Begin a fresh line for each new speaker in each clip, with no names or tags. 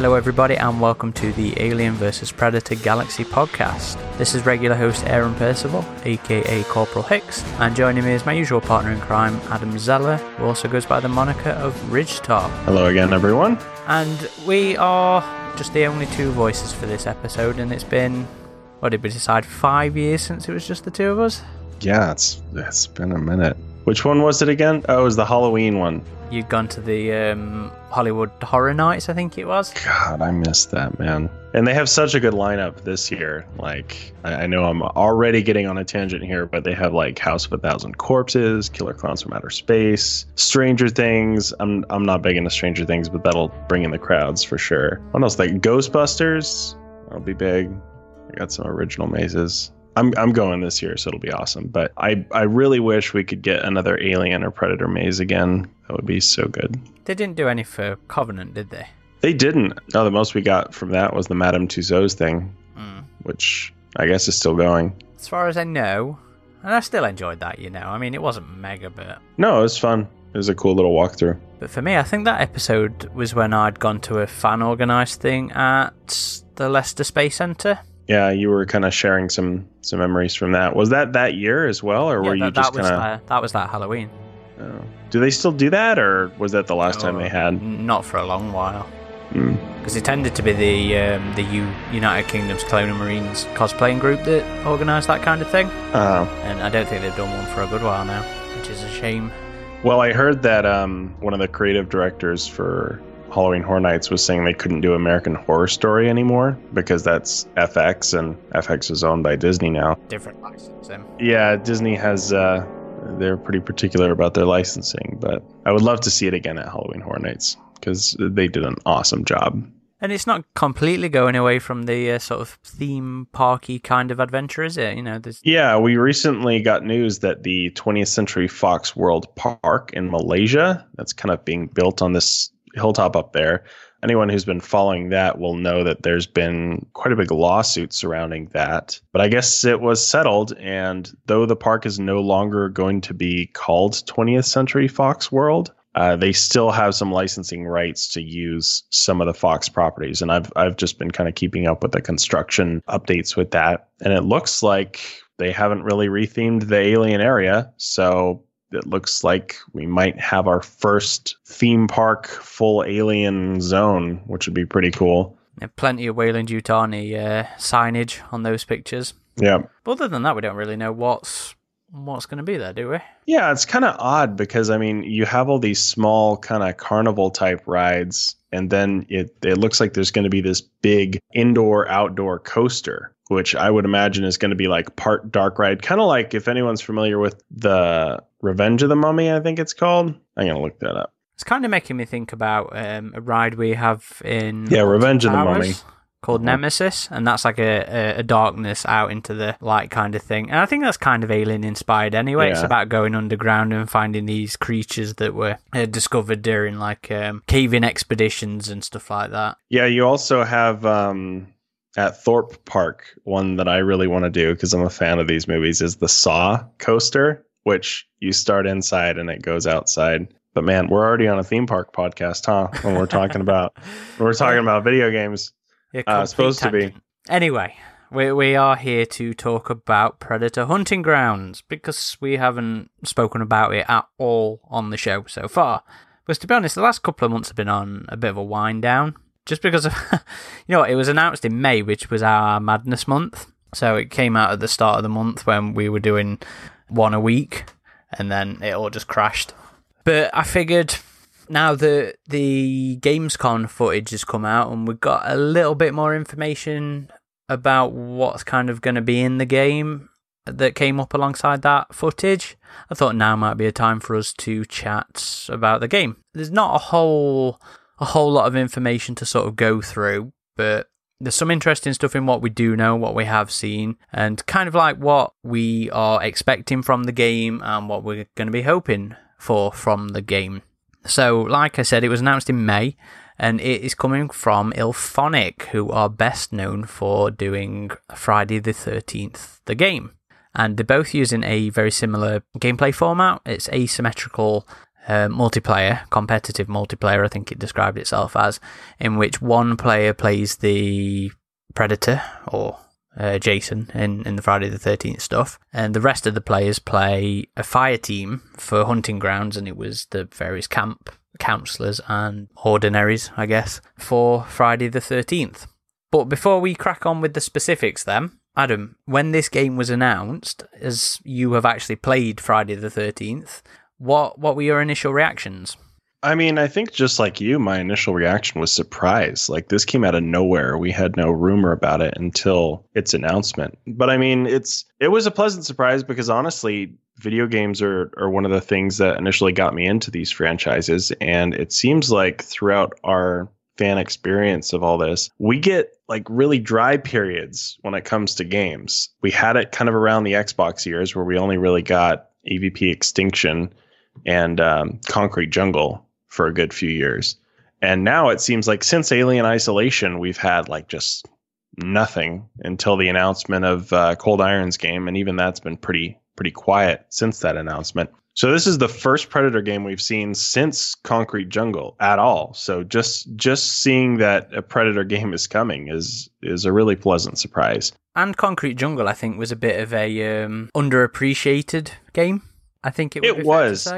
Hello, everybody, and welcome to the Alien vs. Predator Galaxy podcast. This is regular host Aaron Percival, aka Corporal Hicks, and joining me is my usual partner in crime, Adam Zeller, who also goes by the moniker of Ridgetop.
Hello again, everyone.
And we are just the only two voices for this episode, and it's been, what did we decide, five years since it was just the two of us?
Yeah, it's it's been a minute. Which one was it again? Oh, it was the Halloween one.
You'd gone to the um, Hollywood Horror Nights, I think it was.
God, I missed that, man. And they have such a good lineup this year. Like, I, I know I'm already getting on a tangent here, but they have like House of a Thousand Corpses, Killer Clowns from Outer Space, Stranger Things. I'm I'm not big into Stranger Things, but that'll bring in the crowds for sure. What else? Like Ghostbusters. That'll be big. I got some original mazes. I'm I'm going this year, so it'll be awesome. But I I really wish we could get another Alien or Predator maze again. That would be so good.
They didn't do any for Covenant, did they?
They didn't. No, the most we got from that was the Madame Tussauds thing,
Mm.
which I guess is still going.
As far as I know, and I still enjoyed that, you know. I mean, it wasn't mega, but
No, it was fun. It was a cool little walkthrough.
but for me, I think that episode was when I'd gone to a fan organised thing at the Leicester Space Centre.
Yeah, you were kind of sharing some some memories from that. Was that that year as well, or were
Yeah,
you
that,
just kind of?
that, that was that Halloween.
Oh. Do they still do that, or was that the last time
Oh,
they had?
Not for a long while.
Mm.
Because it tended to be the um, the U- United Kingdom's Colonial Marines cosplaying group that organised that kind of thing.
Uh,
And I don't think they've done one for a good while now, which is a shame.
well, I heard that um, one of the creative directors for Halloween Horror Nights was saying they couldn't do American Horror Story anymore because that's FX, and FX is owned by Disney now.
Different licensing.
Yeah, Disney has. Uh, they're pretty particular about their licensing, but I would love to see it again at Halloween Horror Nights because they did an awesome job.
And it's not completely going away from the uh, sort of theme parky kind of adventure, is it? You know, there's
Yeah, we recently got news that the 20th Century Fox World Park in Malaysia, that's kind of being built on this hilltop up there. Anyone who's been following that will know that there's been quite a big lawsuit surrounding that. But I guess it was settled, and though the park is no longer going to be called 20th Century Fox World, uh, they still have some licensing rights to use some of the Fox properties, and I've I've just been kind of keeping up with the construction updates with that, and it looks like they haven't really rethemed the alien area, so it looks like we might have our first theme park full alien zone, which would be pretty cool.
uh, plenty of Weyland-Yutani uh, signage on those pictures.
Yeah.
But other than that, we don't really know what's what's going to be there, do we?
Yeah, it's kind of odd because I mean, you have all these small kind of carnival type rides, and then it it looks like there's going to be this big indoor outdoor coaster, which I would imagine is going to be like part dark ride, kind of like if anyone's familiar with the Revenge of the Mummy, I think it's called. I'm gonna look that up.
It's kind of making me think about um, a ride we have in
Yeah, Revenge of the Mummy.
called
Mhm.
Nemesis, and that's like a, a, a darkness out into the light kind of thing. And I think that's kind of alien inspired anyway. It's about going underground and finding these creatures that were uh, discovered during like um, cave-in expeditions and stuff like that.
Yeah, you also have um, at Thorpe Park one that I really want to do because I'm a fan of these movies is the Saw coaster, which you start inside and it goes outside. But man, we're already on a theme park podcast, huh? When we're talking about when we're talking about video games. Uh, supposed to be.
Anyway, we we are here to talk about Predator Hunting Grounds because we haven't spoken about it at all on the show so far. Because to be honest, the last couple of months have been on a bit of a wind down. Just because of, you know, it was announced in May, which was our Madness month. So it came out at the start of the month when we were doing one a week, and then it all just crashed. But I figured now that the Gamescom footage has come out and we've got a little bit more information about what's kind of going to be in the game that came up alongside that footage, I thought now might be a time for us to chat about the game. There's not a whole a whole lot of information to sort of go through, but there's some interesting stuff in what we do know, what we have seen, and kind of like what we are expecting from the game and what we're going to be hoping for from the game. So, like I said, it was announced in May, and it is coming from IllFonic, who are best known for doing Friday the 13th, the game. And they're both using a very similar gameplay format. It's asymmetrical uh, multiplayer, competitive multiplayer, I think it described itself as, in which one player plays the Predator or uh, Jason in, in the Friday the 13th stuff, and the rest of the players play a fire team for hunting grounds, and it was the various camp counselors and ordinaries, I guess, for Friday the 13th. But before we crack on with the specifics, then, Adam, when this game was announced, as you have actually played Friday the 13th, what, what were your initial reactions?
I mean, I think just like you, my initial reaction was surprise. Like this came out of nowhere. We had no rumor about it until its announcement. But I mean, it's it was a pleasant surprise because honestly, video games are are one of the things that initially got me into these franchises and it seems like throughout our fan experience of all this, we get like really dry periods when it comes to games. We had it kind of around the Xbox years where we only really got AVP Extinction and um, Concrete Jungle for a good few years. And now it seems like since Alien Isolation, we've had like just nothing until the announcement of uh, Cold Iron's game, and even that's been pretty pretty quiet since that announcement. So this is the first Predator game we've seen since Concrete Jungle at all. So just just seeing that a Predator game is coming is is a really pleasant surprise.
And Concrete Jungle, I think, was a bit of a um, underappreciated game. I think it,
it was.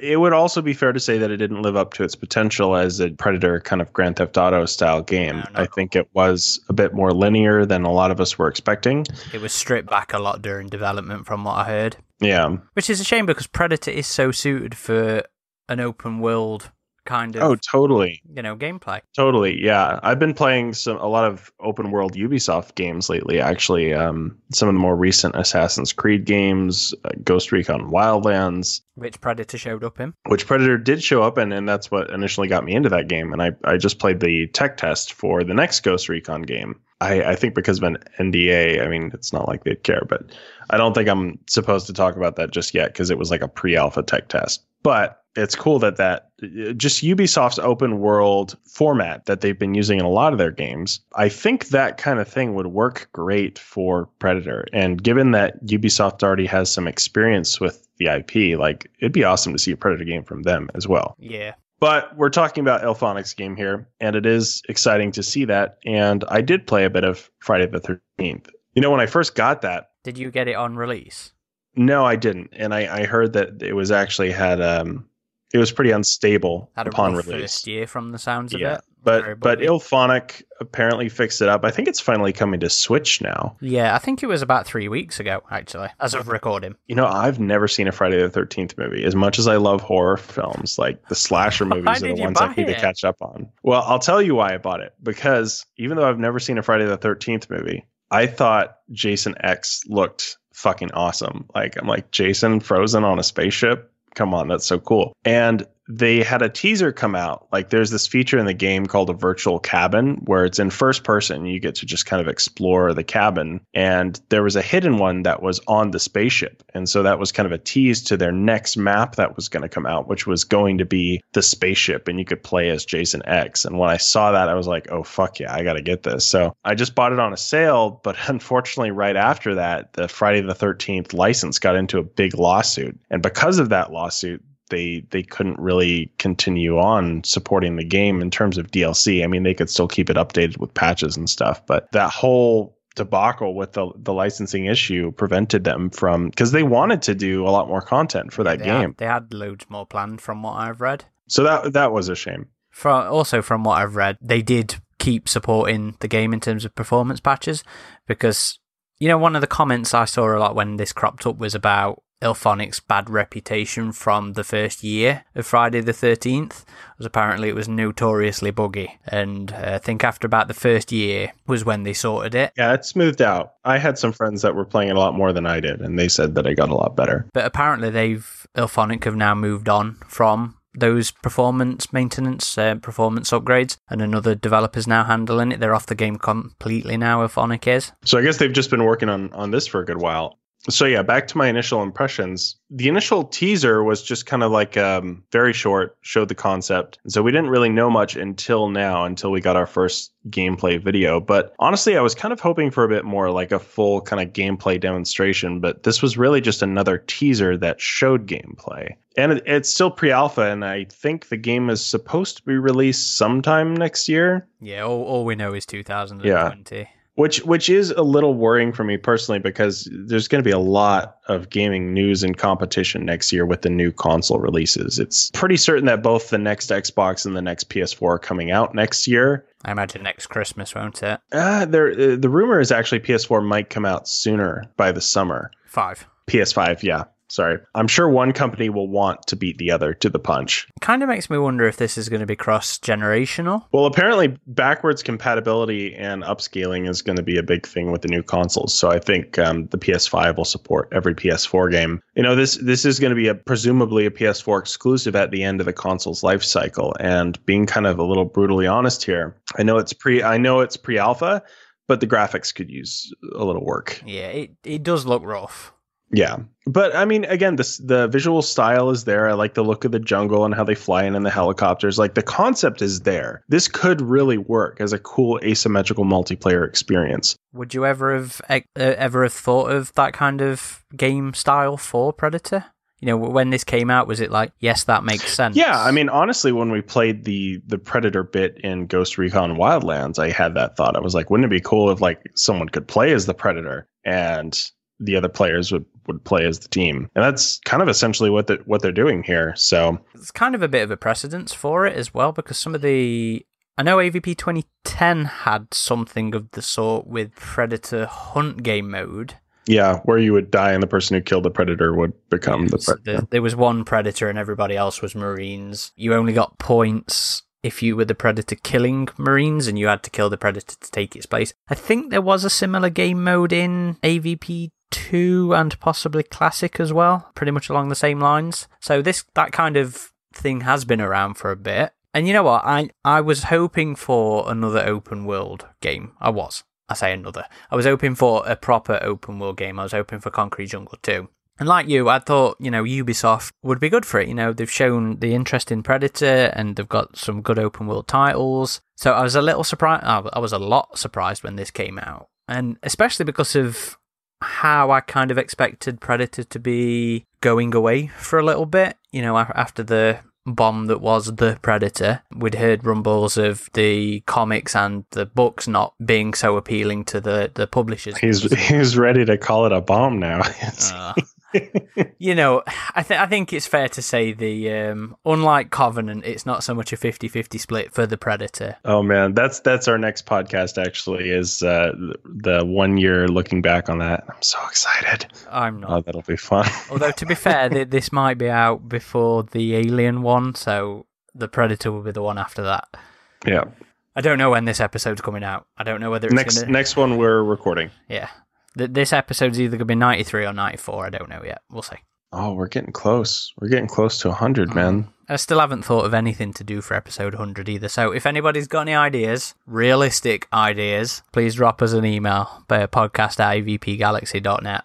It would also be fair to say that it didn't live up to its potential as a Predator kind of Grand Theft Auto style game. No, no. I think it was a bit more linear than a lot of us were expecting.
It was stripped back a lot during development, from what I heard.
Yeah.
Which is a shame because Predator is so suited for an open world kind of
oh totally.
you know gameplay.
Totally yeah. I've been playing some a lot of open world ubisoft games lately actually um, some of the more recent assassin's creed games uh, ghost recon wildlands.
Which predator showed up in.
Which predator did show up in and that's what initially got me into that game and i, I just played the tech test for the next ghost recon game. I, I think because of an nda i mean it's not like they'd care but i don't think i'm supposed to talk about that just yet because it was like a pre-alpha tech test. But it's cool that that just Ubisoft's open world format that they've been using in a lot of their games. I think that kind of thing would work great for Predator. And given that Ubisoft already has some experience with the IP, like it'd be awesome to see a Predator game from them as well.
Yeah.
But we're talking about IllFonic's game here, and it is exciting to see that. And I did play a bit of Friday the 13th. You know, when I first got that.
Did you get it on release?
No, I didn't. And I, I heard that it was actually had um it was pretty unstable
Had
upon release.
First year from the sounds of
yeah,
it.
but but. IllFonic apparently fixed it up. I think it's finally coming to Switch now.
Yeah, I think it was about three weeks ago, actually, as of recording.
You know, I've never seen a Friday the Thirteenth movie. As much as I love horror films, like the slasher movies are the ones I need to catch up on. Well, I'll tell you why I bought it because even though I've never seen a Friday the Thirteenth movie, I thought Jason X looked fucking awesome. Like I'm like Jason frozen on a spaceship. Come on, that's so cool. And they had a teaser come out. Like there's this feature in the game called a virtual cabin where it's in first person. You get to just kind of explore the cabin. And there was a hidden one that was on the spaceship. And so that was kind of a tease to their next map that was going to come out, which was going to be the spaceship. And you could play as Jason X. And when I saw that, I was like, oh, fuck yeah, I got to get this. So I just bought it on a sale. But unfortunately, right after that, the Friday the 13th license got into a big lawsuit. And because of that lawsuit, they they couldn't really continue on supporting the game in terms of DLC. I mean, they could still keep it updated with patches and stuff, but that whole debacle with the the licensing issue prevented them from because they wanted to do a lot more content for that
they
game.
Had, they had loads more planned from what I've read.
So that that was a shame.
From also from what I've read, they did keep supporting the game in terms of performance patches because you know one of the comments I saw a lot when this cropped up was about IllFonic's bad reputation from the first year of Friday the 13th was apparently it was notoriously buggy and uh, I think after about the first year was when they sorted it
Yeah, it smoothed out. I had some friends that were playing it a lot more than I did, and they said that it got a lot better.
but apparently they've IllFonic have now moved on from those performance maintenance uh, performance upgrades and another developer's now handling it they're off the game completely now IllFonic is
So I guess they've just been working on on this for a good while. So yeah, back to my initial impressions. The initial teaser was just kind of like um, very short, showed the concept. So we didn't really know much until now, until we got our first gameplay video. But honestly, I was kind of hoping for a bit more, like a full kind of gameplay demonstration. But this was really just another teaser that showed gameplay. And it, it's still pre-alpha, and I think the game is supposed to be released sometime next year.
Yeah, all, all we know is 2020
which which is a little worrying for me personally because there's going to be a lot of gaming news and competition next year with the new console releases. It's pretty certain that both the next Xbox and the next PS4 are coming out next year.
I imagine next Christmas, won't it?
Uh, there, uh, the rumor is actually PS4 might come out sooner by the summer.
Five.
PS5, yeah. Sorry. I'm sure one company will want to beat the other to the punch.
Kind of makes me wonder if this is going to be cross generational.
Well, apparently, backwards compatibility and upscaling is going to be a big thing with the new consoles. So I think um, the PS5 will support every PS4 game. You know, this this is going to be a presumably a PS4 exclusive at the end of the console's life cycle. And being kind of a little brutally honest here, I know it's pre I know it's pre-alpha, but the graphics could use a little work.
Yeah, it, it does look rough.
Yeah. But I mean, again, this the visual style is there. I like the look of the jungle and how they fly in in the helicopters. Like the concept is there. This could really work as a cool asymmetrical multiplayer experience.
Would you ever have uh, ever have thought of that kind of game style for Predator? You know, when this came out, was it like, yes, that makes sense?
Yeah, I mean, honestly, when we played the the Predator bit in Ghost Recon Wildlands, I had that thought. I was like, wouldn't it be cool if like someone could play as the Predator and the other players would, would play as the team. And that's kind of essentially what the, what they're doing here. So
it's kind of a bit of a precedence for it as well because some of the I know AVP 2010 had something of the sort with Predator Hunt game mode.
Yeah, where you would die and the person who killed the predator would become the predator.
The, there was one predator and everybody else was marines. You only got points if you were the predator killing marines and you had to kill the predator to take its place. I think there was a similar game mode in AVP 2 and possibly classic as well, pretty much along the same lines. So this that kind of thing has been around for a bit. And you know what? I I was hoping for another open world game. I was. I say another. I was hoping for a proper open world game. I was hoping for Concrete Jungle 2. And like you, I thought, you know, Ubisoft would be good for it. You know, they've shown the interest in Predator and they've got some good open world titles. So I was a little surprised. I was a lot surprised when this came out. And especially because of how I kind of expected Predator to be going away for a little bit. You know, after the bomb that was the Predator, we'd heard rumbles of the comics and the books not being so appealing to the, the publishers.
He's he's ready to call it a bomb now. uh,
you know, I think I think it's fair to say the um, unlike Covenant, it's not so much a 50-50 split for the Predator.
Oh man, that's that's our next podcast. Actually, is uh, the one year looking back on that. I'm so excited.
I'm not.
Oh, that'll be fun.
Although to be fair, this might be out before the Alien one, so the Predator will be the one after that.
Yeah.
I don't know when this episode's coming out. I don't know whether it's
next
gonna...
next one we're recording.
Yeah, Th- this episode's either going to be 93 or 94. I don't know yet. We'll see.
Oh, we're getting close. We're getting close to 100, mm. man.
I still haven't thought of anything to do for episode 100 either. So if anybody's got any ideas, realistic ideas, please drop us an email by podcast at avpgalaxy.net.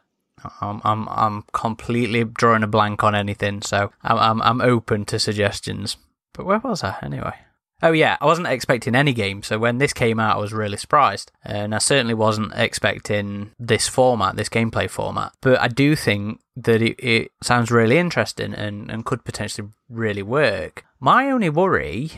I'm, I'm, I'm completely drawing a blank on anything, so I'm, I'm, I'm open to suggestions. But where was I anyway? Oh yeah, I wasn't expecting any game, so when this came out, I was really surprised, and I certainly wasn't expecting this format, this gameplay format. But I do think that it, it sounds really interesting and, and could potentially really work. My only worry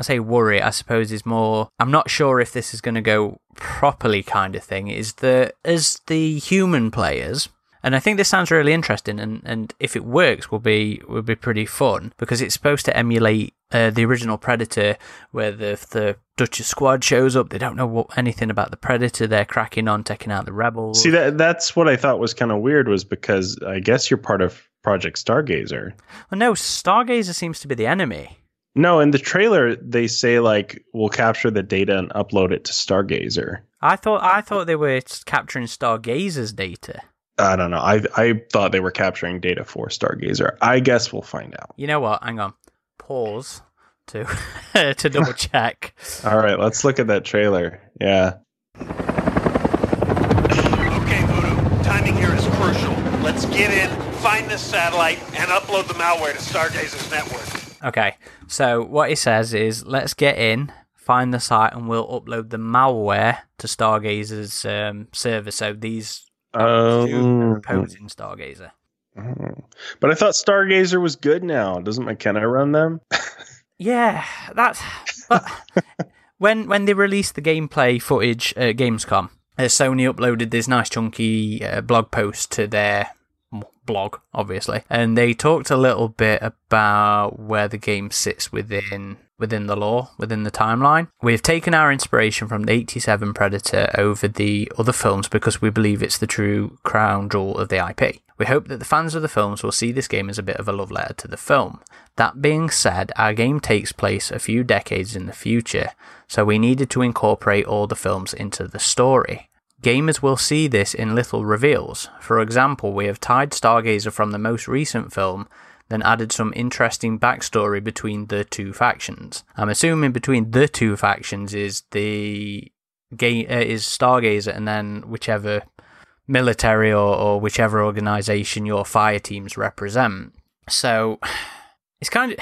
I say worry, I suppose, is more I'm not sure if this is going to go properly, kind of thing. Is that as the human players, and I think this sounds really interesting, and, and if it works, will be will be pretty fun because it's supposed to emulate uh, the original Predator, where the the Dutch squad shows up. They don't know what, anything about the Predator. They're cracking on, taking out the rebels.
See that that's what I thought was kind of weird was because I guess you're part of Project Stargazer.
Well, no, Stargazer seems to be the enemy.
No, in the trailer they say like we'll capture the data and upload it to Stargazer.
I thought I thought they were capturing Stargazer's data.
I don't know. I I thought they were capturing data for Stargazer. I guess we'll find out.
You know what? Hang on. Pause to to double check.
All right, let's look at that trailer. Yeah.
Okay, Voodoo. Timing here is crucial. Let's get in, find this satellite and upload the malware to Stargazer's network.
Okay, so what he says is let's get in, find the site, and we'll upload the malware to Stargazer's um, server. So these
Um,
opposing Stargazer.
oh. But I thought Stargazer was good now. Doesn't McKenna run them?
Yeah, that's. But when when they released the gameplay footage at Gamescom, uh, Sony uploaded this nice chunky uh, blog post to their blog, obviously, and they talked a little bit about where the game sits within within the lore, within the timeline. We've taken our inspiration from the 87 Predator over the other films because we believe it's the true crown jewel of the IP. We hope that the fans of the films will see this game as a bit of a love letter to the film. That being said, our game takes place a few decades in the future, so we needed to incorporate all the films into the story. Gamers will see this in little reveals. For example, we have tied Stargazer from the most recent film, then added some interesting backstory between the two factions. I'm assuming between the two factions is the game uh, is Stargazer and then whichever military or, or whichever organization your fire teams represent. So it's kind of.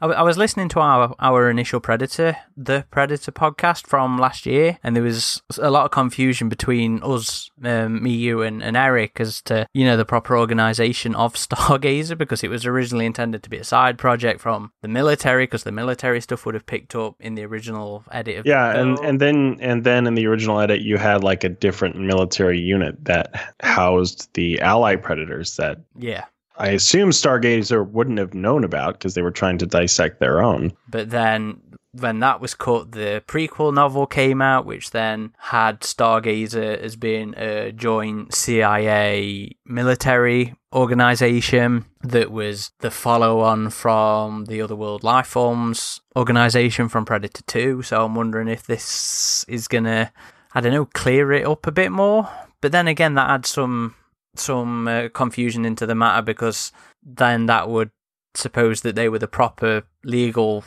I, w- I was listening to our our initial Predator, the Predator podcast from last year, and there was a lot of confusion between us, um, me, you, and, and Eric as to you know the proper organization of Stargazer because it was originally intended to be a side project from the military because the military stuff would have picked up in the original edit of
Yeah, and and then and then in the original edit, you had like a different military unit that housed the ally predators that
yeah.
I assume Stargazer wouldn't have known about because they were trying to dissect their own.
But then when that was cut, the prequel novel came out, which then had Stargazer as being a joint CIA military organization that was the follow on from the Otherworld Lifeforms organization from Predator 2. So I'm wondering if this is going to, I don't know, clear it up a bit more. But then again, that adds some some uh, confusion into the matter because then that would suppose that they were the proper legal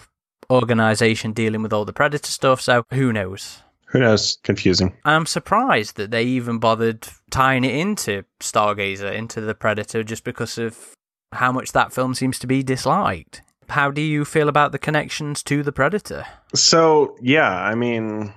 organization dealing with all the predator stuff. So who knows?
Who knows? Confusing.
I'm surprised that they even bothered tying it into Stargazer, into the Predator, just because of how much that film seems to be disliked. How do you feel about the connections to the Predator?
So yeah, I mean,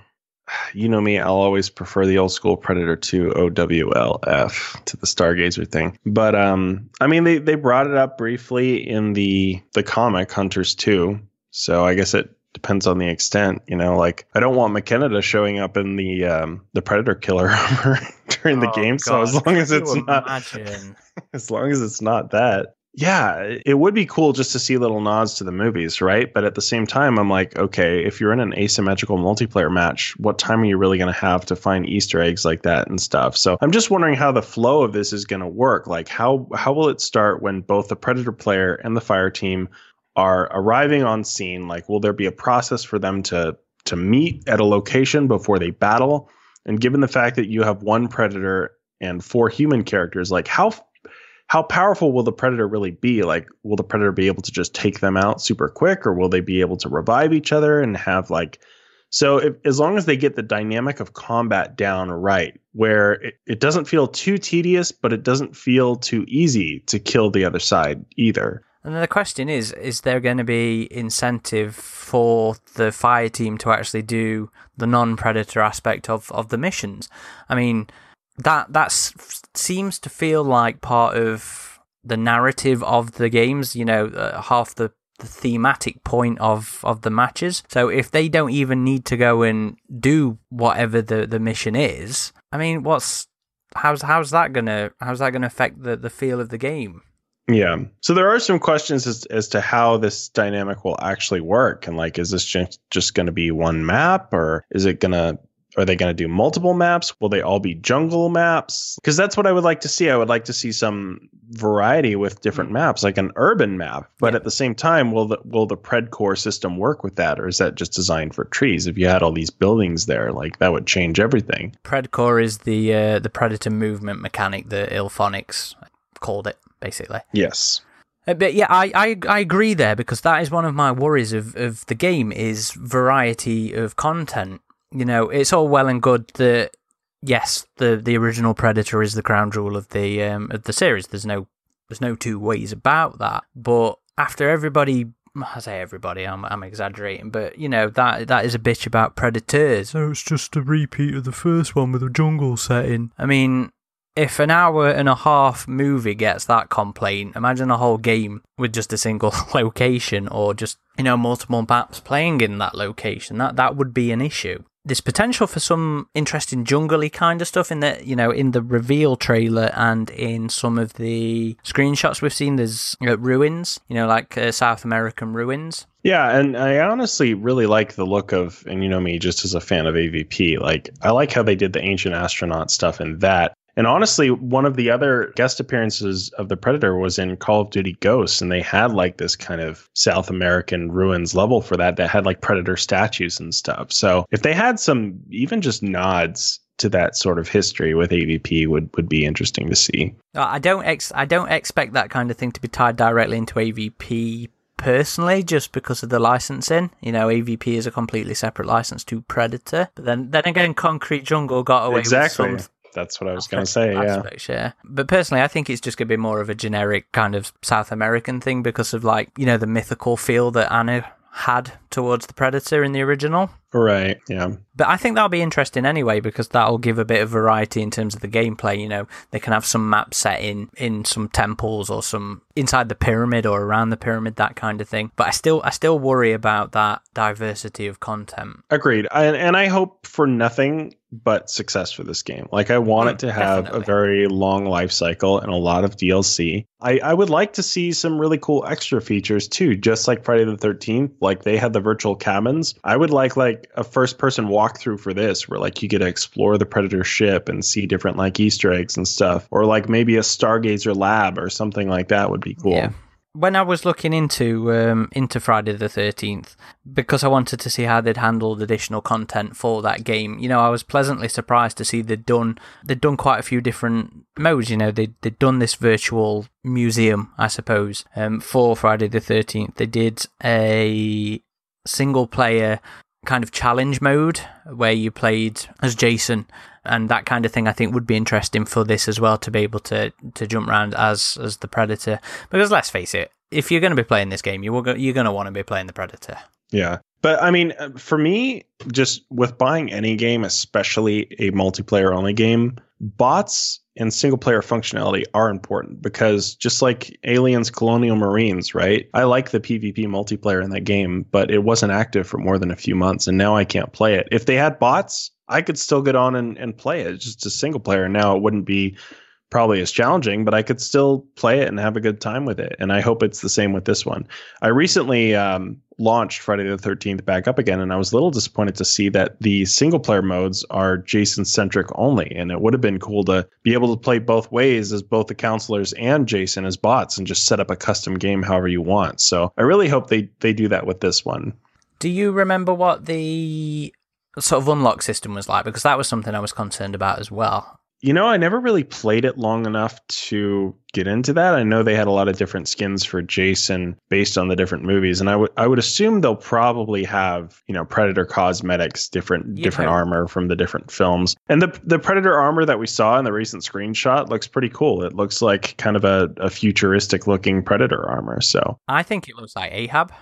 you know me, I'll always prefer the old school Predator 2 OWLF to the Stargazer thing. But um, I mean, they they brought it up briefly in the the comic Hunters 2. So I guess it depends on the extent. You know, like I don't want McKenna showing up in the um the Predator killer armor during the
Oh,
game. So as long as it's not
imagine?
as long as it's not that. Yeah, it would be cool just to see little nods to the movies, right? But at the same time, I'm like, okay, if you're in an asymmetrical multiplayer match, what time are you really going to have to find Easter eggs like that and stuff? So I'm just wondering how the flow of this is going to work. Like, how how will it start when both the Predator player and the Fire team are arriving on scene? Like, will there be a process for them to to meet at a location before they battle? And given the fact that you have one Predator and four human characters, like how how powerful will the predator really be? Like, will the predator be able to just take them out super quick, or will they be able to revive each other and have like? So, if, as long as they get the dynamic of combat down right, where it, it doesn't feel too tedious, but it doesn't feel too easy to kill the other side either.
And then the question is: Is there going to be incentive for the fire team to actually do the non-predator aspect of, of the missions? I mean, that that seems to feel like part of the narrative of the games. You know, uh, half the the thematic point of, of the matches. So if they don't even need to go and do whatever the, the mission is, I mean, what's how's how's that gonna how's that gonna affect the, the feel of the game?
Yeah. So there are some questions as, as to how this dynamic will actually work. And like, is this just, just going to be one map or is it going to, are they going to do multiple maps? Will they all be jungle maps? Because that's what I would like to see. I would like to see some variety with different maps, like an urban map. But
Yeah.
at the same time, will the will the Predkour system work with that, or is that just designed for trees? If you had all these buildings there, like that would change everything.
Predkour is the uh, the predator movement mechanic that IllFonic's called it, basically.
Yes.
Uh, But yeah, I, I I agree there because that is one of my worries of, of the game is variety of content. You know, it's all well and good that yes, the, the original Predator is the crown jewel of the um, of the series. There's no There's no two ways about that. But after everybody I say everybody, I'm, I'm exaggerating, but you know that that is a bitch about predators. Oh, it's just a repeat of the first one with a jungle setting. I mean, if an hour and a half movie gets that complaint, imagine a whole game with just a single location or just you know multiple maps playing in that location. That that would be an issue there's potential for some interesting jungly kind of stuff in the you know in the reveal trailer and in some of the screenshots we've seen. There's you know, ruins, you know, like uh, South American ruins.
Yeah, and I honestly really like the look of, and you know me, just as a fan of AVP, like I like how they did the ancient astronaut stuff in that. And honestly, one of the other guest appearances of the Predator was in Call of Duty Ghosts, and they had like this kind of South American ruins level for that that had like Predator statues and stuff. So if they had some even just nods to that sort of history with AVP would would be interesting to see.
Uh, I don't ex- I don't expect that kind of thing to be tied directly into AVP personally just because of the licensing. You know, AVP is a completely separate license to Predator. But then then again Concrete Jungle got away
exactly.
with some
that's what I was going to say.
Yeah. yeah. But personally, I think it's just going to be more of a generic kind of South American thing because of like, you know, the mythical feel that Anna had towards the Predator in the original.
Right, yeah.
But I think that'll be interesting anyway because that'll give a bit of variety in terms of the gameplay. You know, they can have some maps set in in some temples or some inside the pyramid or around the pyramid, that kind of thing. But I still I still worry about that diversity of content.
Agreed. I, and I hope for nothing but success for this game. Like I want mm, it to have definitely. a very long life cycle and a lot of DLC. I, I would like to see some really cool extra features too, just like Friday the 13th. Like they had the virtual cabins. I would like like a first person walkthrough for this where like you get to explore the Predator ship and see different like Easter eggs and stuff. Or like maybe a Stargazer lab or something like that would be cool. Yeah
when I was looking into um, into Friday the Thirteenth, because I wanted to see how they'd handled additional content for that game, you know, I was pleasantly surprised to see they'd done they'd done quite a few different modes. You know, they they'd done this virtual museum, I suppose, um, for Friday the Thirteenth. They did a single player kind of challenge mode where you played as Jason and that kind of thing I think would be interesting for this as well to be able to to jump around as as the predator because let's face it if you're going to be playing this game you are you're going to want to be playing the predator
yeah but I mean uh, for me just with buying any game especially a multiplayer only game bots and single player functionality are important because just like Aliens Colonial Marines, right? I like the PvP multiplayer in that game, but it wasn't active for more than a few months and now I can't play it. If they had bots, I could still get on and, and play it. Just a single player. Now it wouldn't be probably as challenging, but I could still play it and have a good time with it. And I hope it's the same with this one. I recently um, launched Friday the 13th back up again, and I was a little disappointed to see that the single player modes are Jason centric only. And it would have been cool to be able to play both ways as both the counselors and Jason as bots and just set up a custom game however you want. So I really hope they, they do that with this one.
Do you remember what the sort of unlock system was like because that was something I was concerned about as well.
You know, I never really played it long enough to get into that. I know they had a lot of different skins for Jason based on the different movies, and I would I would assume they'll probably have you know Predator cosmetics, different yeah. different armor from the different films. And the the Predator armor that we saw in the recent screenshot looks pretty cool. It looks like kind of a, a futuristic looking Predator armor. So
I think it looks like Ahab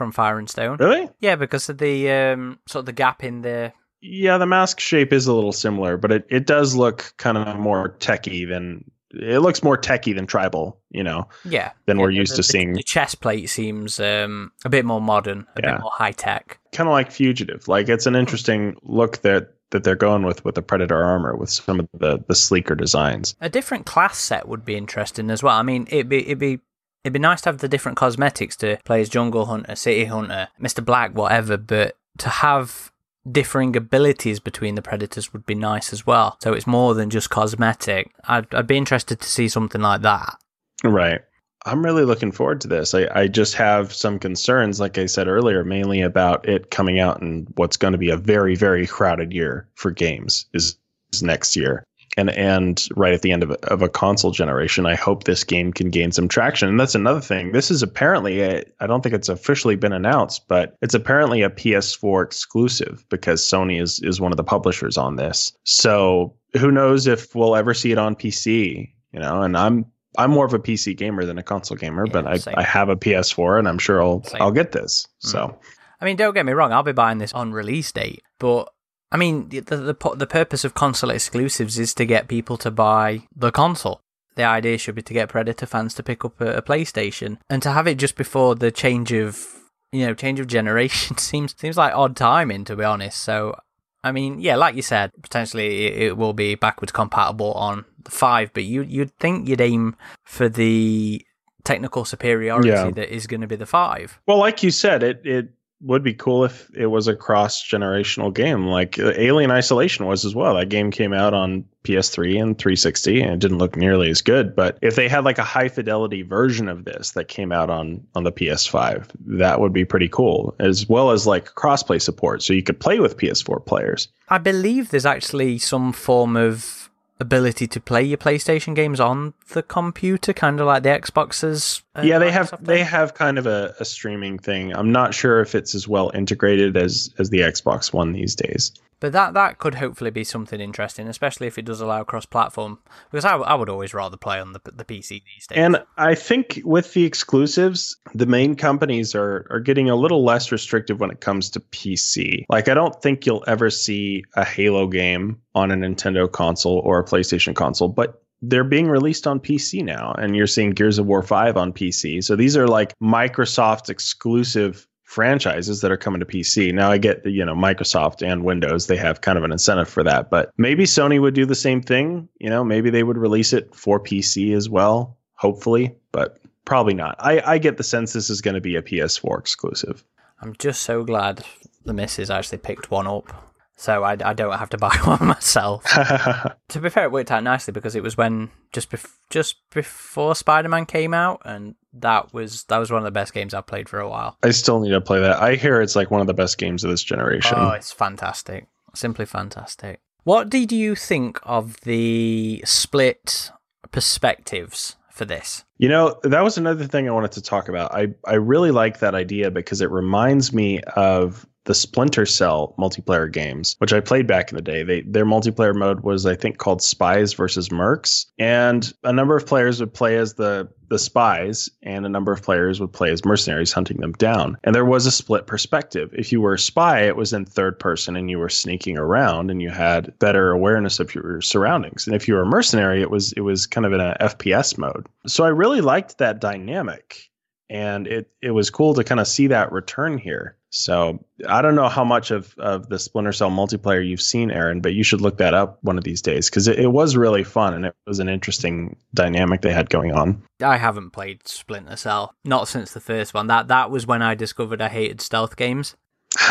from Fire and Stone.
Really?
Yeah, because of the um, sort of the gap in the.
Yeah, the mask shape is a little similar, but it, it does look kind of more techy than it looks more techy than tribal, you know.
Yeah.
Than
yeah,
we're used
the,
to seeing.
The chest plate seems um, a bit more modern, a yeah. bit more high tech.
Kind of like fugitive. Like it's an interesting look that that they're going with with the predator armor with some of the the sleeker designs.
A different class set would be interesting as well. I mean, it'd be it'd be It'd be nice to have the different cosmetics to play as Jungle Hunter, City Hunter, Mr. Black, whatever, but to have differing abilities between the predators would be nice as well. So it's more than just cosmetic. I'd, I'd be interested to see something like that.
Right. I'm really looking forward to this. I, I just have some concerns, like I said earlier, mainly about it coming out in what's going to be a very, very crowded year for games is, is next year and and right at the end of a, of a console generation. I hope this game can gain some traction. And that's another thing. This is apparently I don't think it's officially been announced, but it's apparently a PS4 exclusive because Sony is is one of the publishers on this. So who knows if we'll ever see it on PC? You know, and I'm I'm more of a PC gamer than a console gamer,
Yeah,
but I,
same.
I have a PS4 and I'm sure I'll
Same.
I'll get this. So mm.
I mean, don't get me wrong, I'll be buying this on release date, but I mean, the the the, the purpose of console exclusives is to get people to buy the console. The idea should be to get Predator fans to pick up a, a PlayStation and to have it just before the change of you know change of generation seems seems like odd timing to be honest. So I mean, yeah, like you said, potentially it, it will be backwards compatible on the five, but you you'd think you'd aim for the technical superiority
Yeah.
that is going to be the five.
Well, like you said, it it would be cool if it was a cross generational game, like uh, Alien Isolation was as well. That game came out on PS3 and 360, and it didn't look nearly as good. But if they had like a high fidelity version of this that came out on on the PS5, that would be pretty cool, as well as like crossplay support, so you could play with PS4 players.
I believe there's actually some form of ability to play your PlayStation games on the computer, kind of like the Xboxes.
Yeah, they have they have kind of a, a streaming thing. I'm not sure if it's as well integrated as as the Xbox One these days.
But that that could hopefully be something interesting, especially if it does allow cross-platform. Because I, I would always rather play on the the PC these days.
And I think with the exclusives, the main companies are are getting a little less restrictive when it comes to PC. Like I don't think you'll ever see a Halo game on a Nintendo console or a PlayStation console, but they're being released on PC now and you're seeing Gears of War 5 on PC. So these are like Microsoft exclusive franchises that are coming to PC. Now I get that, you know, Microsoft and Windows, they have kind of an incentive for that, but maybe Sony would do the same thing, you know, maybe they would release it for PC as well, hopefully, but probably not. I I get the sense this is going to be a PS4 exclusive.
I'm just so glad the missus actually picked one up, so I, I don't have to buy one myself. to be fair, it worked out nicely because it was when just bef- just before Spider-Man came out, and that was that was one of the best games I've played for a while.
I still need to play that. I hear it's like one of the best games of this generation.
Oh, it's fantastic. Simply fantastic. What did you think of the split perspectives for this?
You know, that was another thing I wanted to talk about. I, I really like that idea because it reminds me of the Splinter Cell multiplayer games, which I played back in the day. They their multiplayer mode was I think called Spies versus Mercs, and a number of players would play as the the spies, and a number of players would play as mercenaries hunting them down. And there was a split perspective. If you were a spy, it was in third person, and you were sneaking around, and you had better awareness of your surroundings. And if you were a mercenary, it was it was kind of in a FPS mode. So I really liked that dynamic and it it was cool to kind of see that return here. So I don't know how much of, of the Splinter Cell multiplayer you've seen, Aaron, but you should look that up one of these days because it, it was really fun and it was an interesting dynamic they had going on.
I haven't played Splinter Cell, not since the first one. That that was when I discovered I hated stealth games.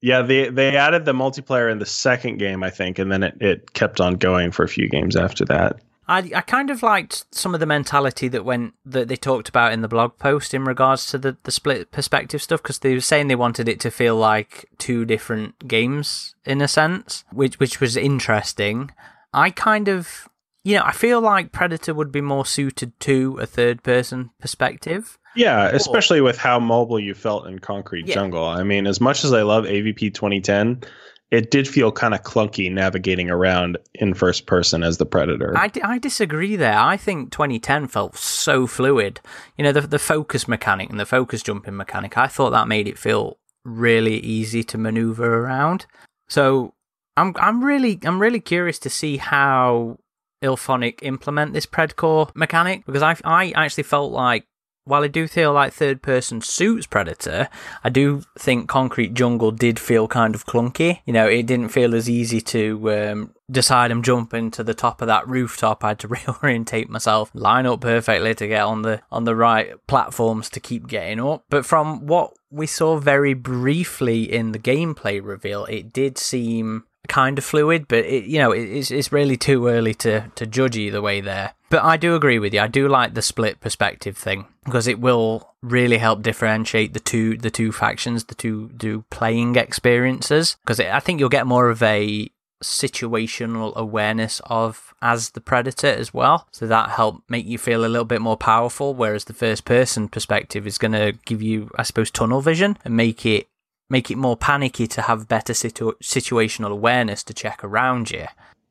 yeah, they they added the multiplayer in the second game, I think, and then it, it kept on going for a few games after that.
I, I kind of liked some of the mentality that went that they talked about in the blog post in regards to the, the split perspective stuff because they were saying they wanted it to feel like two different games in a sense, which which was interesting. I kind of you know I feel like Predator would be more suited to a third person perspective.
Yeah, especially with how mobile you felt in Concrete
Yeah.
Jungle. I mean, as much as I love AVP 2010, it did feel kind of clunky navigating around in first person as the Predator.
I, I disagree there. I think 2010 felt so fluid. You know, the the focus mechanic and the focus jumping mechanic. I thought that made it feel really easy to maneuver around. So I'm I'm really I'm really curious to see how IllFonic implement this Predkour mechanic because I I actually felt like while I do feel like third person suits Predator, I do think Concrete Jungle did feel kind of clunky. You know, it didn't feel as easy to um, decide I'm jumping to the top of that rooftop. I had to reorientate myself, line up perfectly to get on the on the right platforms to keep getting up. But from what we saw very briefly in the gameplay reveal, it did seem kind of fluid, but it, you know, it, it's it's really too early to to judge either way there. But I do agree with you. I do like the split perspective thing because it will really help differentiate the two the two factions, the two two playing experiences. Because I think you'll get more of a situational awareness of as the predator as well so that help make you feel a little bit more powerful whereas the first person perspective is going to give you i suppose tunnel vision and make it make it more panicky to have better situ- situational awareness to check around you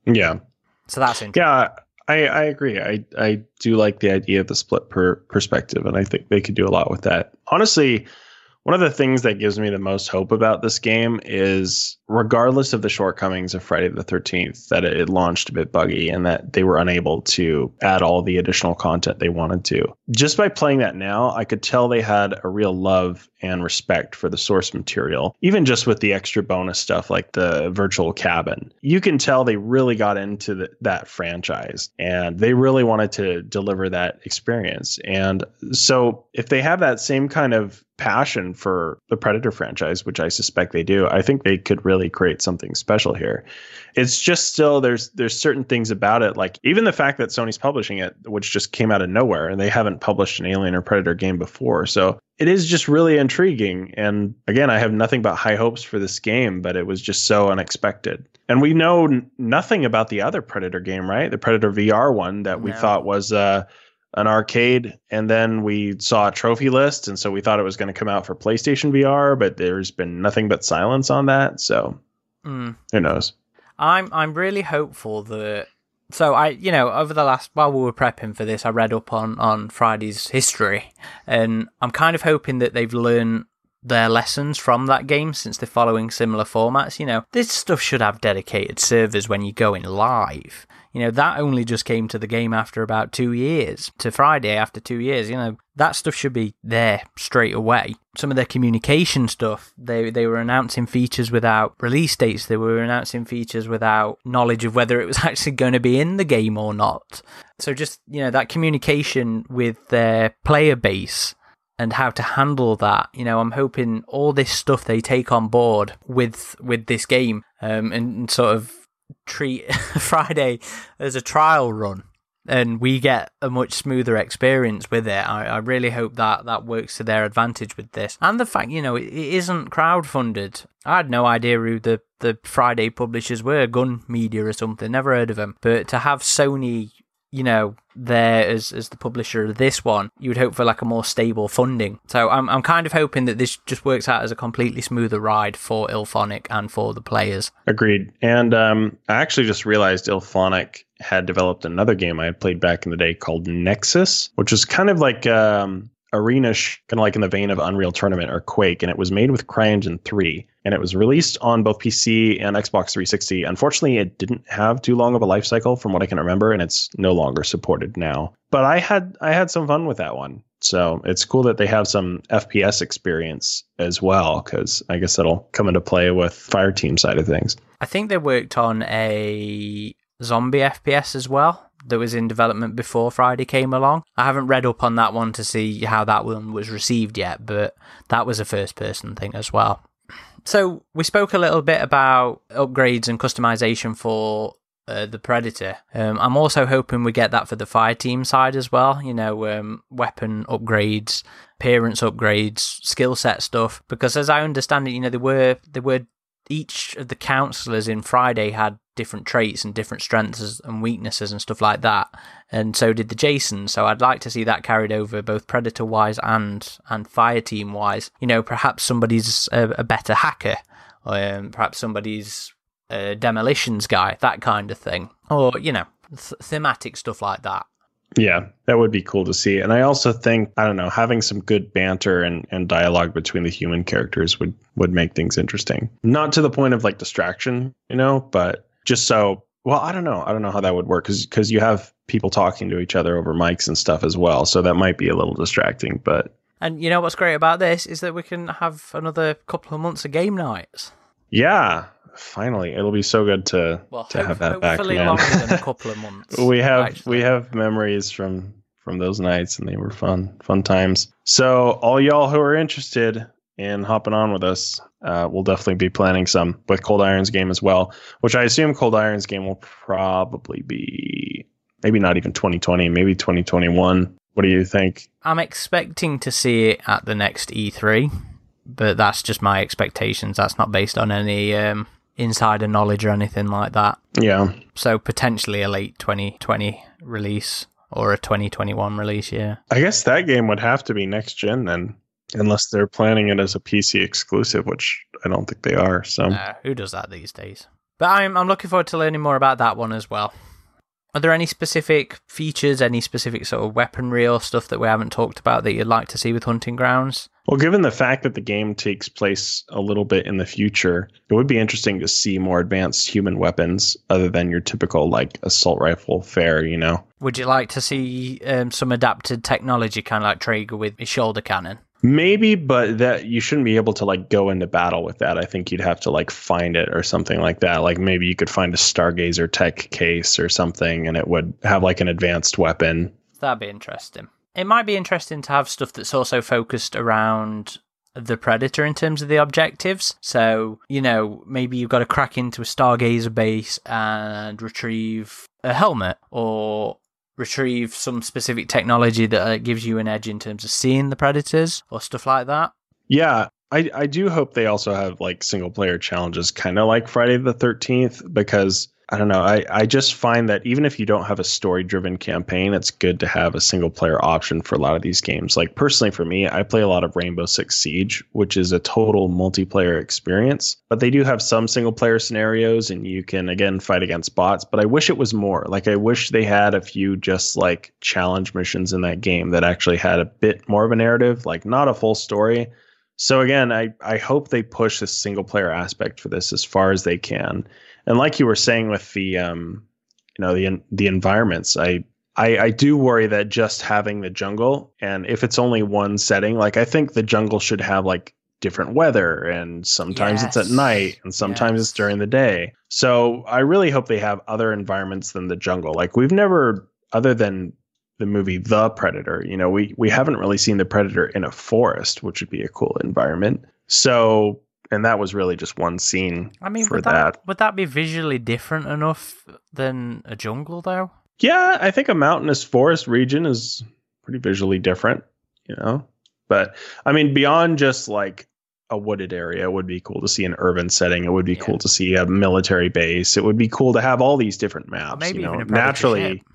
yeah.
so that's interesting
Yeah. I, I agree. I, I do like the idea of the split per perspective, and I think they could do a lot with that. Honestly, one of the things that gives me the most hope about this game is, regardless of the shortcomings of Friday the 13th, that it launched a bit buggy and that they were unable to add all the additional content they wanted to. Just by playing that now, I could tell they had a real love and respect for the source material, even just with the extra bonus stuff like the virtual cabin. You can tell they really got into the, that franchise and they really wanted to deliver that experience. And so, if they have that same kind of passion for the Predator franchise, which I suspect they do, I think they could really create something special here. It's just still there's there's certain things about it, like even the fact that Sony's publishing it, which just came out of nowhere, and they haven't published an Alien or Predator game before. So it is just really intriguing. And again, I have nothing but high hopes for this game, but it was just so unexpected. And we know n- nothing about the other Predator game, right? The Predator VR one that we
No.
thought was uh, an arcade, and then we saw a trophy list, and so we thought it was going to come out for PlayStation VR, but there's been nothing but silence on that. So
Mm.
who knows?
I'm I'm really hopeful that. So I, you know, over the last while we were prepping for this, I read up on on Friday's history, and I'm kind of hoping that they've learned their lessons from that game since they're following similar formats. You know, this stuff should have dedicated servers when you're going live. You know, that only just came to the game after about two years, to Friday after two years. You know, that stuff should be there straight away. Some of their communication stuff, they they were announcing features without release dates. They were announcing features without knowledge of whether it was actually going to be in the game or not. So just you know that communication with their player base and how to handle that. You know, I'm hoping all this stuff they take on board with with this game um, and, and sort of treat Friday as a trial run. And we get a much smoother experience with it. I, I really hope that that works to their advantage with this. And the fact, you know, it, it isn't crowdfunded. I had no idea who the, the Friday publishers were, Gun Media or something, never heard of them. But to have Sony you know, there as as the publisher of this one, you would hope for like a more stable funding. So I'm I'm kind of hoping that this just works out as a completely smoother ride for IllFonic and for the players.
Agreed. And um, I actually just realized IllFonic had developed another game I had played back in the day called Nexuiz, which was kind of like um, arena, kind of like in the vein of Unreal Tournament or Quake, and it was made with CryEngine 3. And it was released on both PC and Xbox 360. Unfortunately, it didn't have too long of a life cycle, from what I can remember, and it's no longer supported now. But I had I had some fun with that one. So it's cool that they have some FPS experience as well, because I guess that'll come into play with Fireteam side of things.
I think they worked on a zombie FPS as well that was in development before Friday came along. I haven't read up on that one to see how that one was received yet, but that was a first person thing as well. So we spoke a little bit about upgrades and customization for uh, the Predator. Um, I'm also hoping we get that for the fire team side as well. You know, um, weapon upgrades, appearance upgrades, skill set stuff. Because as I understand it, you know, there were there were each of the counselors in Friday had different traits and different strengths and weaknesses and stuff like that. And so did the Jason. So I'd like to see that carried over both Predator wise and and Fire Team wise. You know, perhaps somebody's a, a better hacker, um, perhaps somebody's a demolitions guy, that kind of thing, or you know, th- thematic stuff like that.
Yeah, that would be cool to see. And I also think, I don't know, having some good banter and, and dialogue between the human characters would would make things interesting. Not to the point of like distraction, you know, but just so well, I don't know. I don't know how that would work cuz cuz you have people talking to each other over mics and stuff as well, so that might be a little distracting, but
And you know what's great about this is that we can have another couple of months of game nights.
yeah, finally, it'll be so good to
Well,
to
hope-
have that back,
hopefully
man.
longer than a couple of months.
we have
actually.
we have memories from from those nights and they were fun fun times so all y'all who are interested in hopping on with us uh, we'll definitely be planning some with cold irons game as well which i assume cold irons game will probably be maybe not even 2020 maybe 2021 what do you think
I'm expecting to see it at the next E3, but that's just my expectations. That's not based on any um, insider knowledge or anything like that.
yeah
So potentially a late 2020 release or a 2021 release. Yeah.
i guess that game would have to be next gen then unless they're planning it as a pc exclusive which i don't think they are so
Uh, who does that these days? But I'm I'm looking forward to learning more about that one as well. Are there any specific features, any specific sort of weaponry or stuff that we haven't talked about that you'd like to see with Hunting Grounds?
Well, given the fact that the game takes place a little bit in the future, it would be interesting to see more advanced human weapons other than your typical like assault rifle fare, you know.
Would you like to see um, some adapted technology, kind of like Traeger with his shoulder cannon?
Maybe, but that you shouldn't be able to like go into battle with that. I think you'd have to like find it or something like that. Like maybe you could find a Stargazer tech case or something and it would have like an advanced weapon.
That'd be interesting. It might be interesting to have stuff that's also focused around the predator in terms of the objectives. So, you know, maybe you've got to crack into a Stargazer base and retrieve a helmet or retrieve some specific technology that uh, gives you an edge in terms of seeing the predators or stuff like that.
Yeah, I I do hope they also have like single player challenges, kind of like Friday the Thirteenth, because I don't know. I, I just find that even if you don't have a story driven campaign, it's good to have a single player option for a lot of these games. Like personally for me, I play a lot of Rainbow Six Siege, which is a total multiplayer experience. But they do have some single player scenarios and you can again fight against bots. But I wish it was more. Like I wish they had a few just like challenge missions in that game that actually had a bit more of a narrative, like not a full story. So again, I, I hope they push the single player aspect for this as far as they can and like you were saying with the um, you know the the environments, I, I I do worry that just having the jungle and if it's only one setting, like I think the jungle should have like different weather and sometimes yes. it's at night and sometimes yes. it's during the day. So I really hope they have other environments than the jungle. Like we've never other than the movie The Predator, you know, we we haven't really seen the predator in a forest, which would be a cool environment. So and that was really just one scene. I mean, for
would
that,
that would that be visually different enough than a jungle, though?
Yeah, I think a mountainous forest region is pretty visually different, you know. But I mean, beyond just like a wooded area, it would be cool to see an urban setting. It would be yeah. cool to see a military base. It would be cool to have all these different maps. maybe you know, naturally,
ship.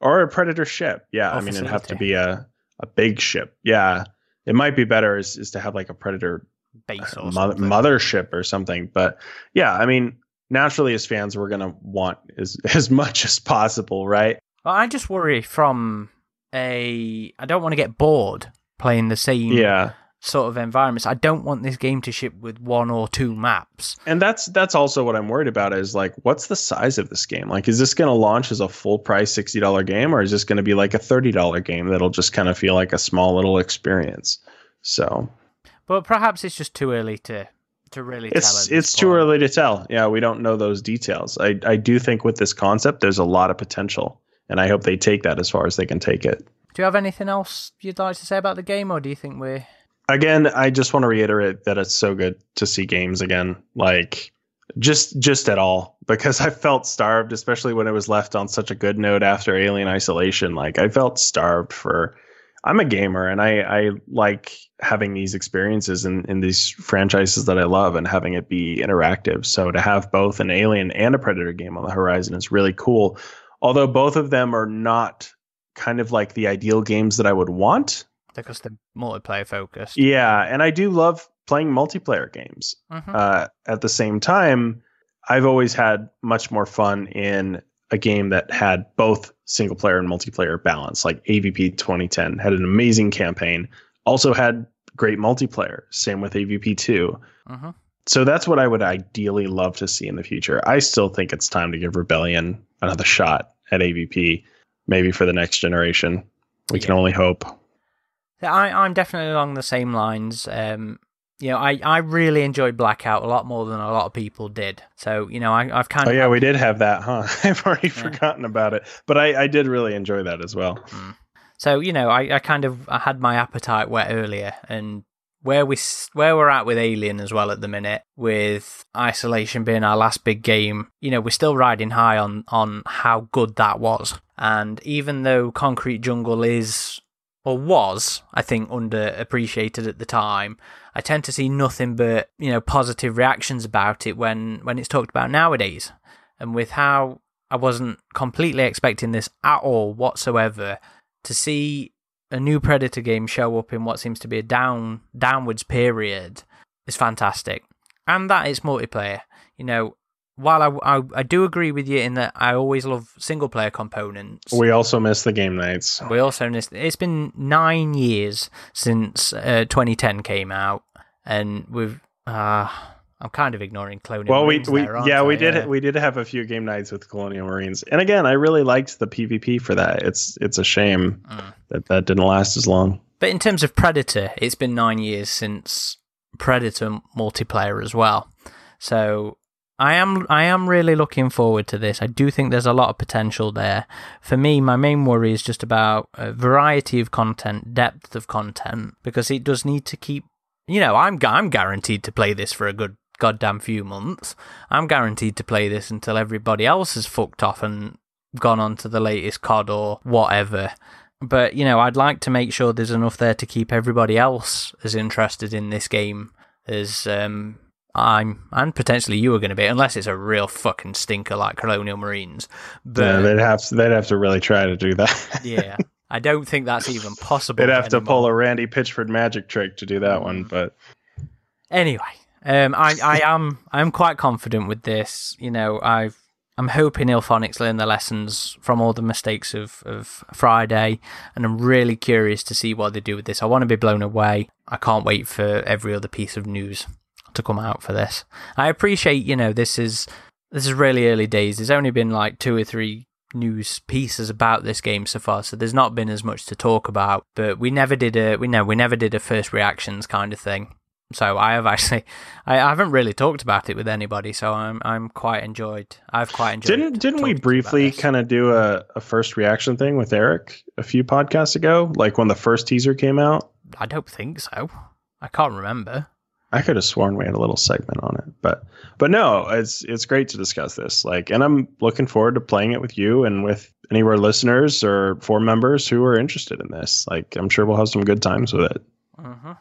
or a predator ship. Yeah, or I mean, it'd have to be a a big ship. Yeah, it might be better is, is to have like a predator
base uh, or
mother, mothership or something. But yeah, I mean, naturally as fans, we're gonna want as as much as possible, right?
Well, I just worry from a. I don't want to get bored playing the same.
Yeah.
Sort of environments. I don't want this game to ship with one or two maps.
And that's that's also what I'm worried about is like what's the size of this game? Like is this going to launch as a full price $60 game or is this going to be like a $30 game that'll just kind of feel like a small little experience? So,
but perhaps it's just too early to to really
it's,
tell.
It's too early to tell. Yeah, we don't know those details. I I do think with this concept, there's a lot of potential, and I hope they take that as far as they can take it.
Do you have anything else you'd like to say about the game, or do you think we're
again? I just want to reiterate that it's so good to see games again, like just just at all because I felt starved, especially when it was left on such a good note after Alien Isolation. Like I felt starved for I'm a gamer and I, I like having these experiences in, in these franchises that I love and having it be interactive. So to have both an Alien and a Predator game on the horizon is really cool. Although both of them are not kind of like the ideal games that I would want.
Because they're multiplayer focused.
Yeah. And I do love playing multiplayer games. Mm-hmm. Uh, at the same time, I've always had much more fun in a game that had both single player and multiplayer balance. Like AVP 2010 had an amazing campaign, also had great multiplayer. Same with AVP 2. Uh-huh. So that's what I would ideally love to see in the future. I still think it's time to give Rebellion another shot at AVP, maybe for the next generation. We yeah. can only hope.
I, I'm definitely along the same lines. Um, you know, I, I really enjoyed Blackout a lot more than a lot of people did. So, you know, I, have kind
of.
Oh,
yeah, we did have that, huh? I've already yeah. forgotten about it. But I, I did really enjoy that as well. Mm.
So, you know, I, I kind of I had my appetite wet earlier. And where, we, where we're at with Alien as well at the minute, with Isolation being our last big game, you know, we're still riding high on, on how good that was. And even though Concrete Jungle is or was, I think, underappreciated at the time. I tend to see nothing but you know positive reactions about it when when it's talked about nowadays, and with how I wasn't completely expecting this at all whatsoever to see a new Predator game show up in what seems to be a down downwards period is fantastic, and that it's multiplayer. You know, while I, I, I do agree with you in that I always love single player components,
We also miss the game nights.
we also missed. It's been nine years since uh, 2010 came out, and we've. Uh, I'm kind of ignoring Colonial
Well, we,
Marines
we
there, aren't
yeah,
I?
we did we did have a few game nights with Colonial Marines, and again, I really liked the PvP for that. It's it's a shame
Mm.
that that didn't last as long.
But in terms of Predator, it's been nine years since Predator multiplayer as well. So I am I am really looking forward to this. I do think there's a lot of potential there. For me, my main worry is just about variety of content, depth of content, because it does need to keep. You know, I'm I'm guaranteed to play this for a good goddamn few months. I'm guaranteed to play this until everybody else has fucked off and gone on to the latest COD or whatever but you know i'd like to make sure there's enough there to keep everybody else as interested in this game as um i'm and potentially you are going to be unless it's a real fucking stinker like colonial marines but
yeah, they'd have to, they'd have to really try to do that.
yeah i don't think that's even possible
they'd have to pull a Randy Pitchford magic trick to do that one,
Mm.
but
anyway um i i am i'm quite confident with this you know i've I'm hoping IllFonic's learn the lessons from all the mistakes of, of Friday, and I'm really curious to see what they do with this. I want to be blown away. I can't wait for every other piece of news to come out for this. I appreciate, you know, this is this is really early days. There's only been like two or three news pieces about this game so far, so there's not been as much to talk about. But we never did a we know we never did a first reactions kind of thing. So I have actually, I, I haven't really talked about it with anybody. So I'm I'm quite enjoyed. I've quite enjoyed.
didn't didn't we
talking to you about
briefly kind of do a, a first reaction thing with Eric a few podcasts ago, like when the first teaser came out?
I don't think so. I can't remember.
I could have sworn we had a little segment on it, but but no, it's it's great to discuss this. Like, and I'm looking forward to playing it with you and with any of our listeners or forum members who are interested in this. Like, I'm sure we'll have some good times with it.
hmm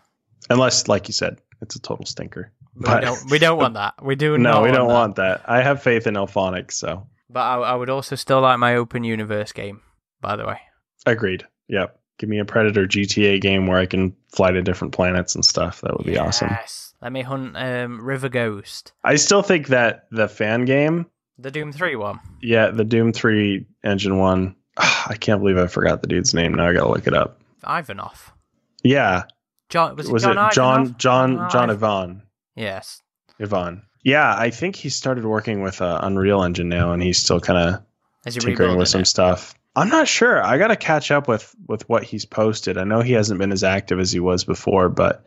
Unless, like you said, it's a total stinker.
we
But-
don't. We don't want that. We do.
no, we don't
that.
want that. I have faith in IllFonic's, so
But I, I would also still like my open universe game. By the way.
agreed. Yep. Give me a Predator GTA game where I can fly to different planets and stuff. That would be awesome.
Yes. Let me hunt um, River Ghost,
I still think that the fan game,
the Doom Three one.
yeah, the Doom 3 engine one, I can't believe I forgot the dude's name. Now I got to look it up.
Ivanov.
Yeah.
John was it
Was
John
it John
Ivanov?
John John Ivan?
Yes.
Ivan. Yeah, I think he started working with uh, Unreal Engine now and he's still kind of tinkering with some
it?
stuff. I'm not sure. I got to catch up with with what he's posted. I know he hasn't been as active as he was before, but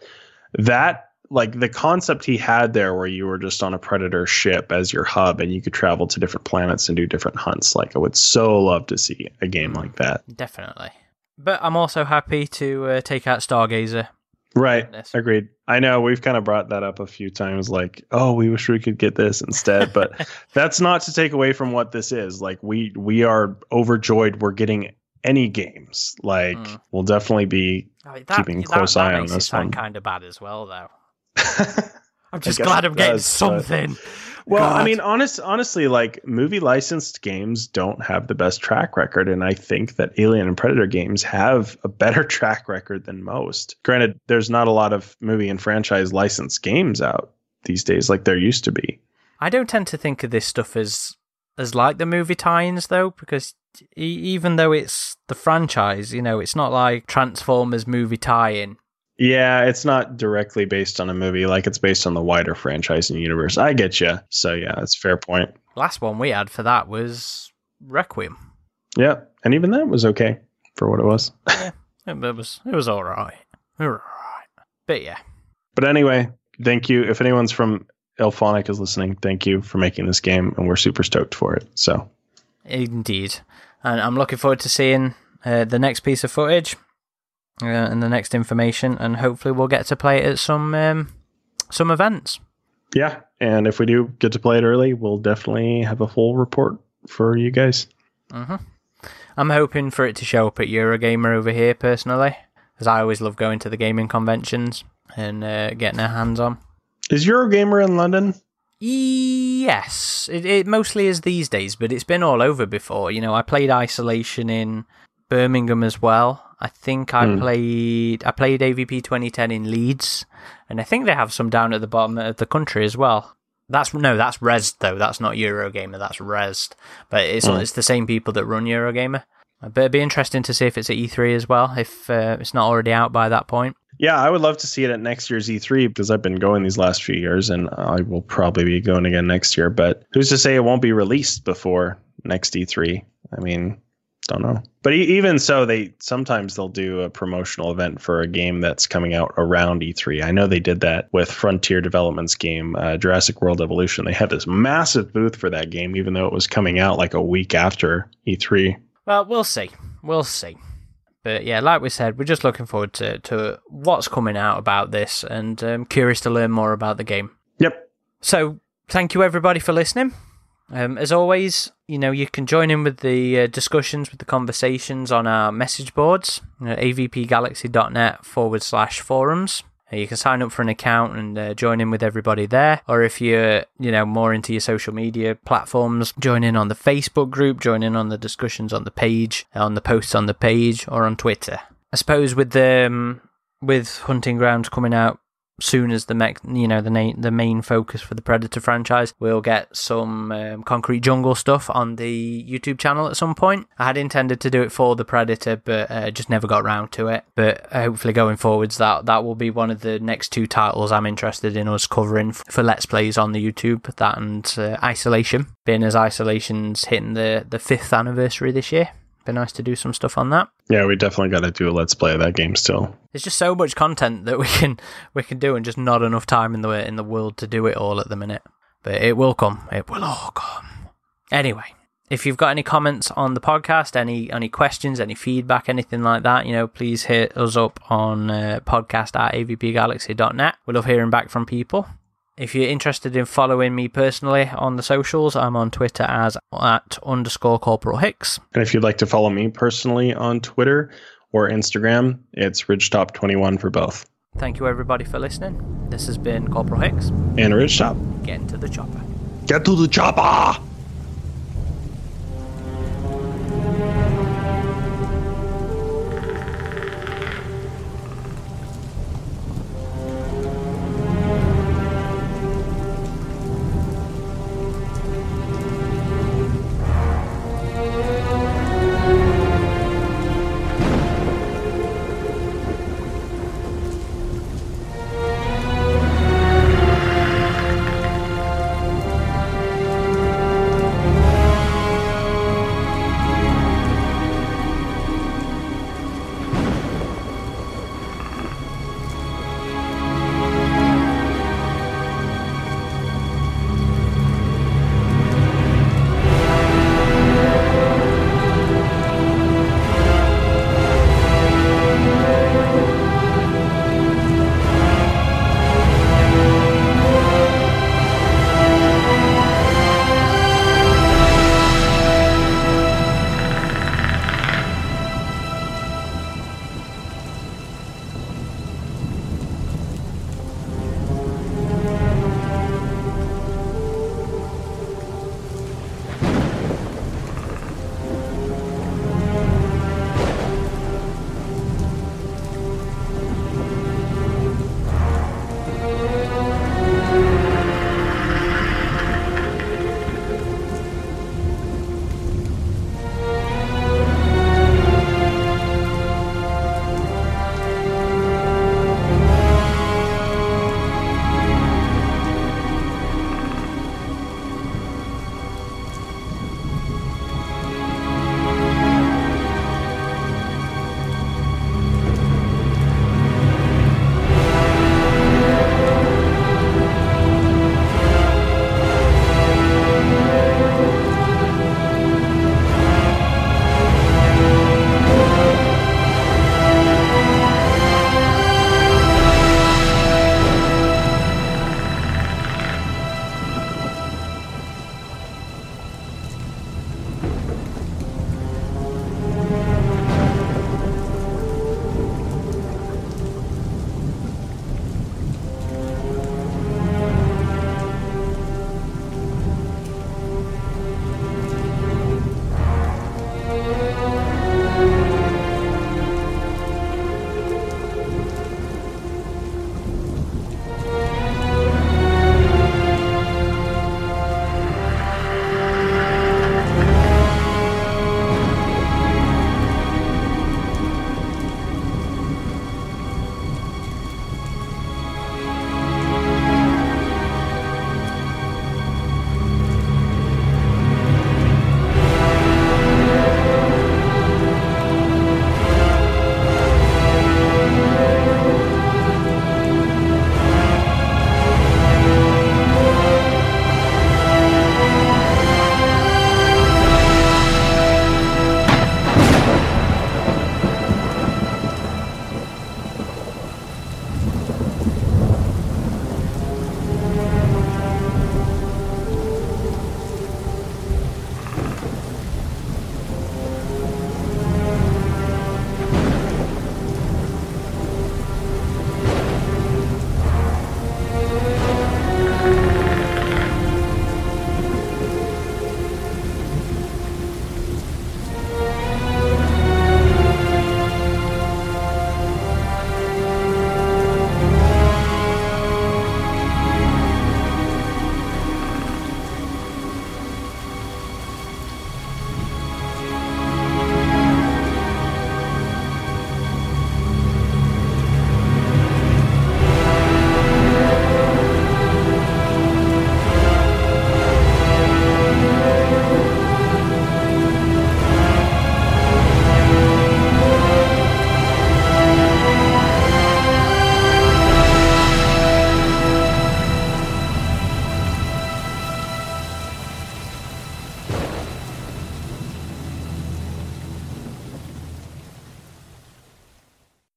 that like the concept he had there where you were just on a predator ship as your hub and you could travel to different planets and do different hunts. Like I would so love to see a game like that.
Definitely. But I'm also happy to uh, take out Stargazer.
Right. Agreed. I know we've kind of brought that up a few times like, oh, we wish we could get this instead, but that's not to take away from what this is. Like we we are overjoyed we're getting any games. Like
Mm.
we'll definitely be
I mean,
Keeping close eye on
makes it
this one.
kind of bad as well, though. I'm just glad I'm getting
does, but-
something.
I mean, honest, honestly, like movie licensed games don't have the best track record, and I think that Alien and Predator games have a better track record than most. Granted, there's not a lot of movie and franchise licensed games out these days like there used to be.
I don't tend to think of this stuff as as like the movie tie-ins though, because e- even though it's the franchise, you know, it's not like Transformers movie tie-in.
Yeah, it's not directly based on a movie, like it's based on the wider franchise and universe. I get you. So yeah, that's a fair point.
Last one we had for that was Requiem.
Yeah, and even that was okay for what it was.
It, it was it was all right. All right. But yeah,
But anyway, thank you. If anyone's from IllFonic is listening, thank you for making this game, and we're super stoked for it. So
indeed, and I'm looking forward to seeing uh, the next piece of footage uh, and the next information, and hopefully we'll get to play it at some um, some events.
yeah, and if we do get to play it early, we'll definitely have a full report for you guys.
hmm I'm hoping for it to show up at Eurogamer over here personally, as I always love going to the gaming conventions and uh, getting our hands on.
Is Eurogamer in London?
Yes, it, it mostly is these days, but it's been all over before. You know, I played Isolation in Birmingham as well. I think I
Hmm.
played I played AVP 2010 in Leeds, and I think they have some down at the bottom of the country as well. That's no, that's Rezzed though. That's not Eurogamer. That's Rezzed. But it's
Mm.
it's the same people that run Eurogamer. But it'd be interesting to see if it's at E3 as well. If uh, it's not already out by that point.
Yeah, I would love to see it at next year's E3 because I've been going these last few years and I will probably be going again next year. But who's to say it won't be released before next E3? I mean, don't know. But even so, they sometimes they'll do a promotional event for a game that's coming out around E3. I know they did that with Frontier Development's game uh, Jurassic World Evolution. They had this massive booth for that game, even though it was coming out like a week after E E3.
Well, we'll see. We'll see. But yeah, like we said, we're just looking forward to, to what's coming out about this and um, curious to learn more about the game.
Yep.
So, thank you everybody for listening. Um, as always, you know, you can join in with the uh, discussions, with the conversations on our message boards, you know, avpgalaxy.net forward slash forums. Uh, You can sign up for an account and uh, join in with everybody there. Or if you're, you know, more into your social media platforms, join in on the Facebook group, join in on the discussions on the page, on the posts on the page, or on Twitter. I suppose with the um, with Hunting Grounds coming out soon as the mech, you know the na- the main focus for the Predator franchise, we'll get some um, Concrete Jungle stuff on the YouTube channel at some point. I had intended to do it for the Predator, but uh, just never got round to it. But uh, hopefully, going forwards, that that will be one of the next two titles I'm interested in us covering f- for Let's Plays on the YouTube. That and uh, Isolation, being as Isolation's hitting the the fifth anniversary this year. Be nice to do some stuff on that.
Yeah, we definitely got to do a let's play of that game still.
there's just so much content that we can we can do and just not enough time in the in the world to do it all at the minute. But it will come. It will all come. Anyway if you've got any comments on the podcast any any questions any feedback anything like that you know please hit us up on uh, podcast at avpgalaxy.net we love hearing back from people if you're interested in following me personally on the socials, I'm on Twitter as at underscore corporal hicks.
And if you'd like to follow me personally on Twitter or Instagram, it's Ridgetop21 for both.
Thank you everybody for listening. This has been Corporal Hicks.
And Ridgetop.
Get into the chopper.
Get to the chopper!